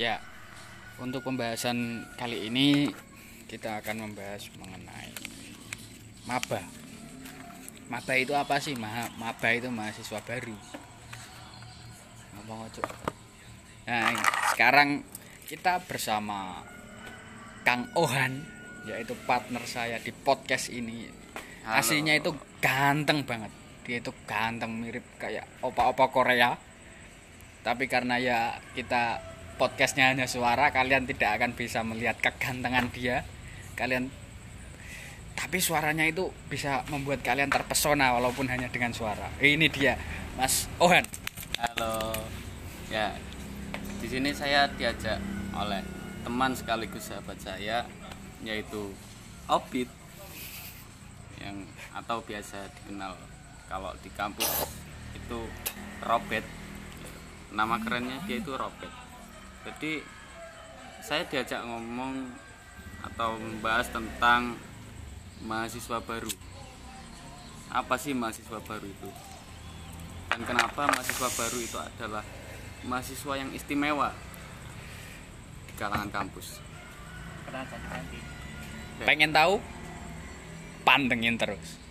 Ya, untuk pembahasan kali ini kita akan membahas mengenai maba. Maba itu apa sih? Ma- Maba itu mahasiswa baru. Ngomong aja. Nah, sekarang kita bersama Kang Ohan, yaitu partner saya di podcast ini. Halo. Aslinya itu ganteng banget. Dia itu ganteng mirip kayak opa-opa Korea. Tapi karena ya kita podcastnya hanya suara, kalian tidak akan bisa melihat kegantengan dia. Kalian tapi suaranya itu bisa membuat kalian terpesona walaupun hanya dengan suara. Ini dia, Mas Ohan. Halo. Ya. Di sini saya diajak oleh teman sekaligus sahabat saya yaitu Opit yang atau biasa dikenal kalau di kampus itu Robert. Nama kerennya dia itu Robert. Jadi saya diajak ngomong atau membahas tentang mahasiswa baru. Apa sih mahasiswa baru itu? dan kenapa mahasiswa baru itu adalah mahasiswa yang istimewa di kalangan kampus. Pengen tahu? Pantengin terus.